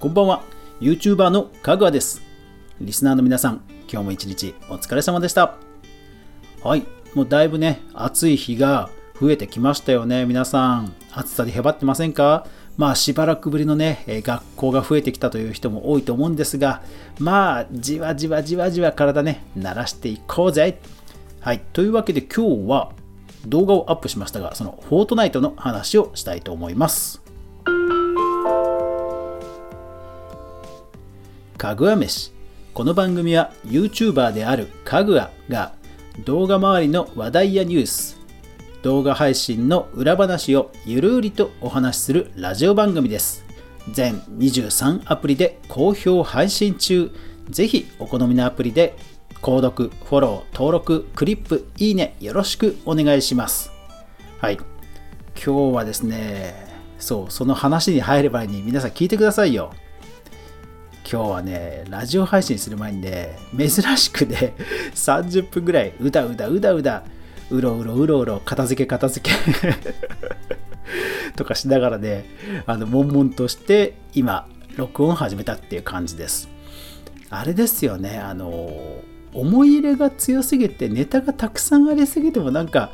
こんばんは。YouTuber のかぐわです。リスナーの皆さん今日も一日お疲れ様でした。はい。もうだいぶね暑い日が増えてきましたよね。皆さん暑さでへばってませんか？まあしばらくぶりのね学校が増えてきたという人も多いと思うんですがまあじわじわじわじわ体ね慣らしていこうぜ。はい。というわけで今日は動画をアップしましたがそのフォートナイトの話をしたいと思います。かぐわ飯。この番組は YouTuber であるかぐわが動画周りの話題やニュース動画配信の裏話をゆるりとお話しするラジオ番組です。全23アプリで好評配信中。ぜひお好みのアプリで購読、フォロー、登録、クリップ、いいねよろしくお願いします。はい。今日はですねそうその話に入る前に皆さん聞いてくださいよ。今日はね、ラジオ配信する前にね、珍しくね、30分ぐらいうだうだうだうだ、うろうろうろうろ、片付け片付け とかしながらね、あの、悶々として、今、録音始めたっていう感じです。あれですよね、あの、思い入れが強すぎて、ネタがたくさんありすぎてもなんか、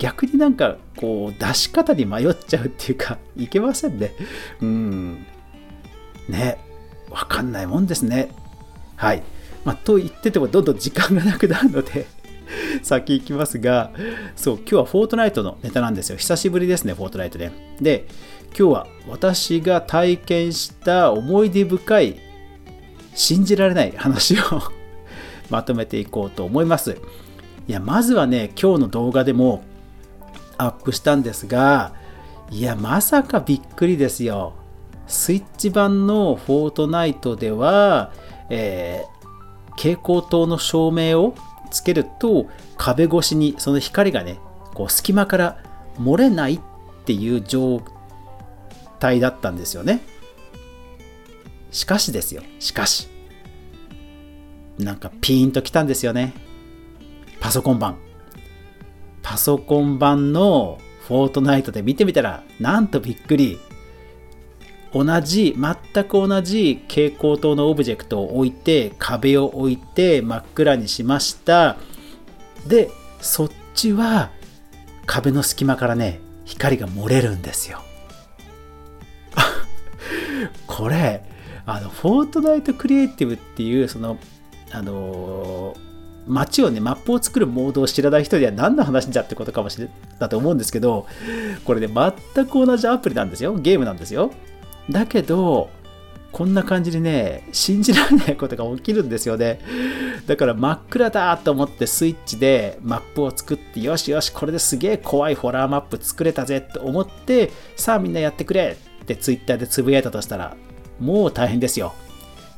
逆になんか、こう、出し方に迷っちゃうっていうか、いけませんね。うん。ね。わかんないもんですね。はい。まあ、と言っててもどんどん時間がなくなるので 先行きますが、そう、今日はフォートナイトのネタなんですよ。久しぶりですね、フォートナイトで。で、今日は私が体験した思い出深い、信じられない話を まとめていこうと思います。いや、まずはね、今日の動画でもアップしたんですが、いや、まさかびっくりですよ。スイッチ版のフォートナイトでは、えー、蛍光灯の照明をつけると壁越しにその光がねこう隙間から漏れないっていう状態だったんですよね。しかしですよ。しかし。なんかピーンときたんですよね。パソコン版。パソコン版のフォートナイトで見てみたらなんとびっくり。同じ全く同じ蛍光灯のオブジェクトを置いて壁を置いて真っ暗にしました。でそっちは壁の隙間からね光が漏れるんですよ。これあのフォートナイトクリエイティブっていうそのあの街をねマップを作るモードを知らない人には何の話じゃってことかもしれないと思うんですけどこれね全く同じアプリなんですよ。ゲームなんですよ。だけど、こんな感じでね、信じられないことが起きるんですよね。だから真っ暗だと思ってスイッチでマップを作って、よしよし、これですげえ怖いホラーマップ作れたぜって思って、さあみんなやってくれってツイッターでつぶやいたとしたら、もう大変ですよ。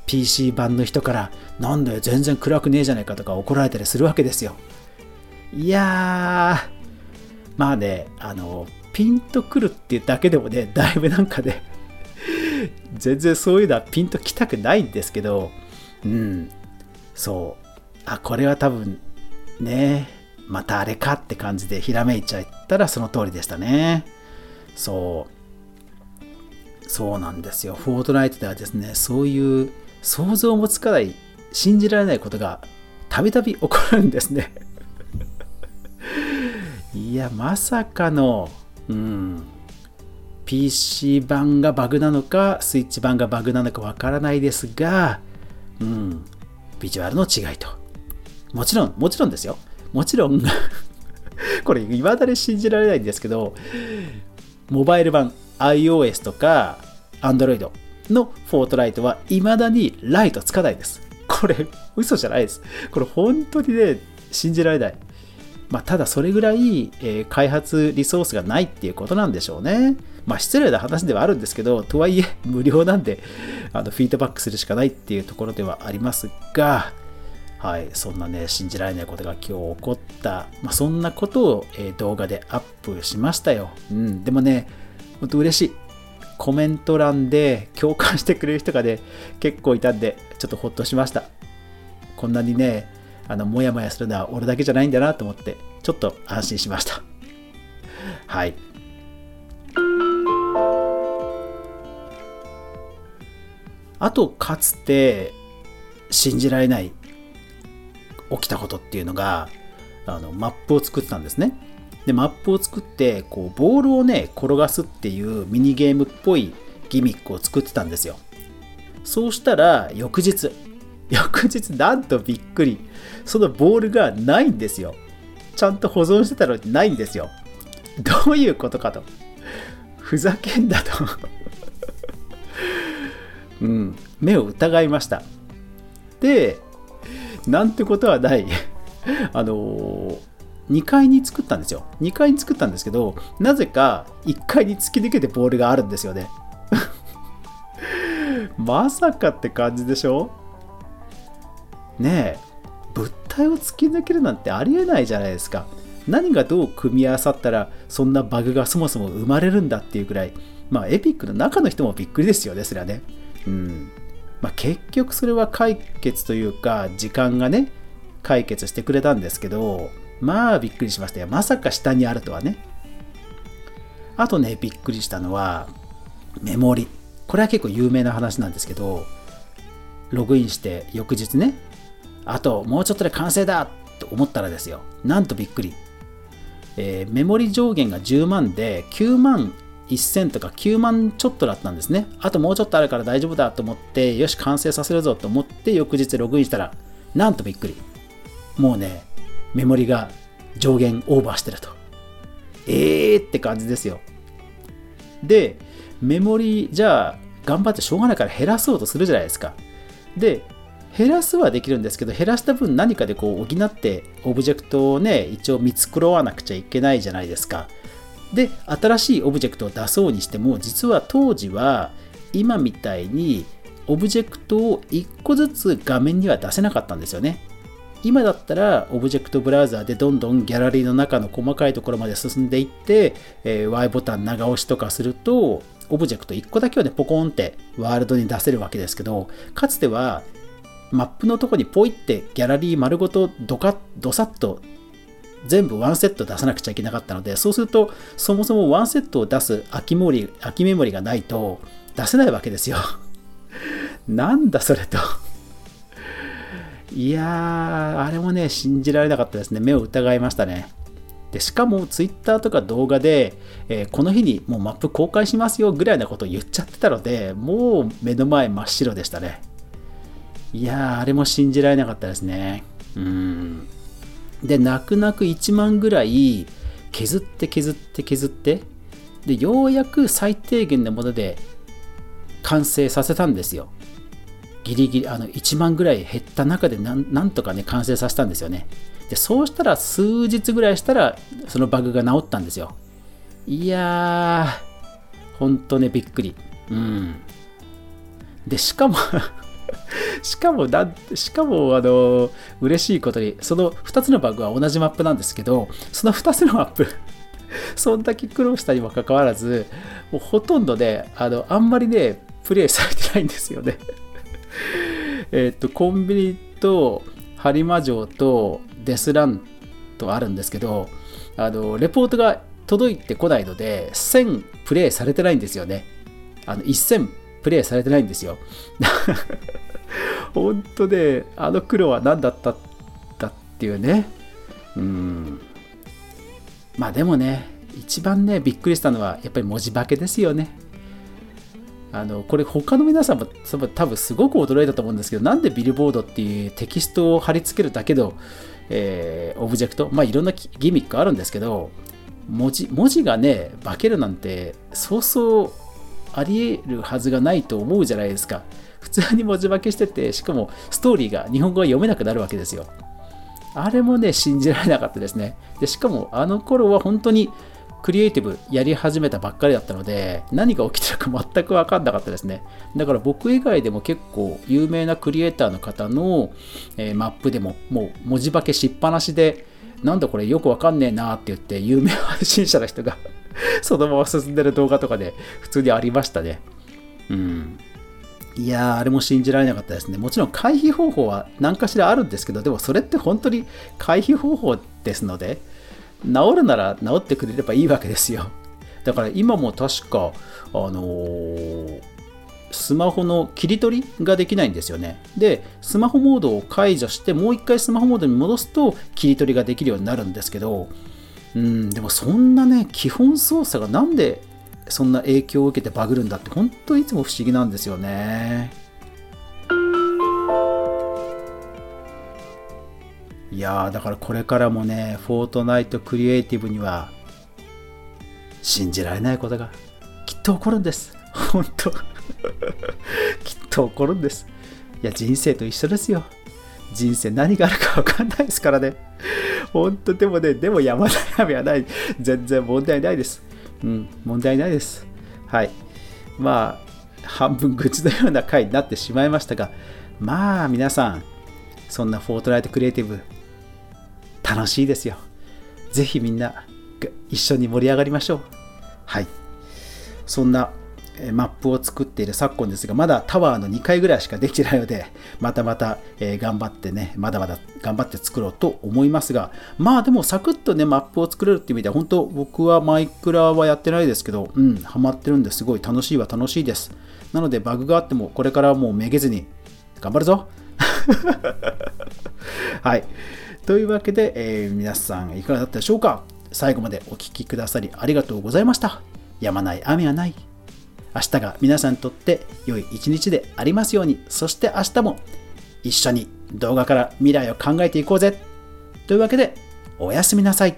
PC 版の人から、なんだよ、全然暗くねえじゃないかとか怒られたりするわけですよ。いやー、まあね、あの、ピンとくるっていうだけでもね、だいぶなんかね、全然そういうのはピンときたくないんですけど、うん、そう。あ、これは多分、ね、またあれかって感じでひらめいちゃったらその通りでしたね。そう。そうなんですよ。フォートナイトではですね、そういう想像もつかない、信じられないことがたびたび起こるんですね。いや、まさかの、うん、PC 版がバグなのか、スイッチ版がバグなのかわからないですが、うん、ビジュアルの違いと。もちろん、もちろんですよ。もちろん これ、未だに信じられないんですけど、モバイル版 iOS とか Android のフォートライトは未だにライトつかないです。これ、嘘じゃないです。これ、本当にね、信じられない。まあ、ただそれぐらい、えー、開発リソースがないっていうことなんでしょうね。まあ、失礼な話ではあるんですけど、とはいえ 無料なんで、あのフィードバックするしかないっていうところではありますが、はい、そんなね、信じられないことが今日起こった、まあ、そんなことを、えー、動画でアップしましたよ。うん、でもね、ほんと嬉しい。コメント欄で共感してくれる人がね、結構いたんで、ちょっとほっとしました。こんなにね、あの、もやもやするのは俺だけじゃないんだなと思って、ちょっと安心しました。はい。あとかつて信じられない起きたことっていうのがあのマップを作ってたんですねでマップを作ってこうボールをね転がすっていうミニゲームっぽいギミックを作ってたんですよそうしたら翌日翌日なんとびっくり。そのボールがないんですよ。ちゃんと保存してたのにないんですよ。どういうことかと。ふざけんだと。うん。目を疑いました。でなんてことはない。あの2階に作ったんですよ。2階に作ったんですけどなぜか1階に突き抜けてボールがあるんですよね。まさかって感じでしょ？ねえ物体を突き抜けるなんてありえないじゃないですか。何がどう組み合わさったらそんなバグがそもそも生まれるんだっていうくらい。まあエピックの中の人もびっくりですよねそれはね。うん。まあ、結局それは解決というか時間がね解決してくれたんですけどまあびっくりしましたよ。まさか下にあるとはね。あとねびっくりしたのはメモリ。これは結構有名な話なんですけどログインして翌日ねあともうちょっとで完成だと思ったらですよなんとびっくり、えー、メモリ上限が10万で9万1000とか9万ちょっとだったんですね。あともうちょっとあるから大丈夫だと思って、よし、完成させるぞと思って、翌日ログインしたら、なんとびっくり。もうね、メモリが上限オーバーしてると。えーって感じですよ。で、メモリ、じゃあ、頑張ってしょうがないから減らそうとするじゃないですか。で、減らすはできるんですけど、減らした分何かでこう補ってオブジェクトをね、一応見繕わなくちゃいけないじゃないですか。で新しいオブジェクトを出そうにしても実は当時は今みたいにオブジェクトを1個ずつ画面には出せなかったんですよね今だったらオブジェクトブラウザーでどんどんギャラリーの中の細かいところまで進んでいって、えー、Y ボタン長押しとかするとオブジェクト1個だけをねポコンってワールドに出せるわけですけどかつてはマップのとこにポイってギャラリー丸ごとドカッドサッと全部ワンセット出さなくちゃいけなかったので、そうすると、そもそもワンセットを出す空きメモリ空きメモリがないと出せないわけですよ。なんだそれといやー、あれもね、信じられなかったですね。目を疑いましたね。でしかも Twitter とか動画で、えー、この日にもうマップ公開しますよぐらいなことを言っちゃってたので、もう目の前真っ白でしたね。いやー、あれも信じられなかったですね。うん。で泣く泣く1万ぐらい削って削って削ってでようやく最低限のもので完成させたんですよ。ギリギリあの1万ぐらい減った中でなんとかね完成させたんですよね。でそうしたら数日ぐらいしたらそのバグが治ったんですよ。いやーほんとねびっくり。うん。でしかも しかもな、しかも、あの、嬉しいことに、その2つのバグは同じマップなんですけど、その2つのマップ そんだけ苦労したにもかかわらず、もうほとんどね、あの、あんまりね、プレイされてないんですよね えっと、コンビニと、播磨城と、デスランとあるんですけど、あの、レポートが届いてこないので、1000プレイされてないんですよね。あの、1000プレイされてないんですよ。本当ね、あの苦労は何だったんだっていうね。うん。まあでもね、一番ね、びっくりしたのは、やっぱり文字化けですよね。あのこれ他の皆さんも多分すごく驚いたと思うんですけどなんでビルボードっていうテキストを貼り付けるだけの、えー、オブジェクトまあいろんなギミックあるんですけど文字文字がね化けるなんてそうそうあり得るはずがないと思うじゃないですか。普通に文字化けしてて、しかもストーリーが日本語が読めなくなるわけですよ。あれもね、信じられなかったですね。で、しかもあの頃は本当にクリエイティブやり始めたばっかりだったので、何が起きてるか全く分かんなかったですね。だから僕以外でも結構有名なクリエイターの方の、えー、マップでももう文字化けしっぱなしで、なんだこれよくわかんねえなって言って有名配信者の人が そのまま進んでる動画とかで普通にありましたね。うん。いやー、あれも信じられなかったですね。もちろん回避方法は何かしらあるんですけど、でもそれって本当に回避方法ですので、治るなら治ってくれればいいわけですよ。だから今も確か、あのー、スマホの切り取りができないんですよね。で、スマホモードを解除して、もう一回スマホモードに戻すと切り取りができるようになるんですけど、うん、でもそんなね、基本操作がなんでそんな影響を受けてバグるんだって、本当いつも不思議なんですよね。いやー、だからこれからもね、フォートナイトクリエイティブには信じられないことがきっと起こるんです。本当 きっと起こるんです。いや、人生と一緒ですよ。人生何があるか分かんないですからね。本当でもね、でも山悩みはない。全然問題ないです。うん、問題ないです。はい。まあ、半分愚痴のような回になってしまいましたが、まあ皆さん、そんなフォートナイトクリエイティブ、楽しいですよ。ぜひみんな一緒に盛り上がりましょう。はい。そんなマップを作っている昨今ですが、まだタワーの2階ぐらいしかできてないので、またまた、え頑張ってね、まだまだ頑張って作ろうと思いますが、まあでもサクッとね、マップを作れるっていう意味では、本当僕はマイクラはやってないですけど、うん、ハマってるんですごい楽しいは楽しいです。なのでバグがあっても、これからはもうめげずに、頑張るぞ はい。というわけで、えー、皆さんいかがだったでしょうか？最後までお聴きくださりありがとうございました。やまない雨はない。明日が皆さんにとって良い一日でありますように、そして明日も一緒に動画から未来を考えていこうぜ。というわけで、おやすみなさい。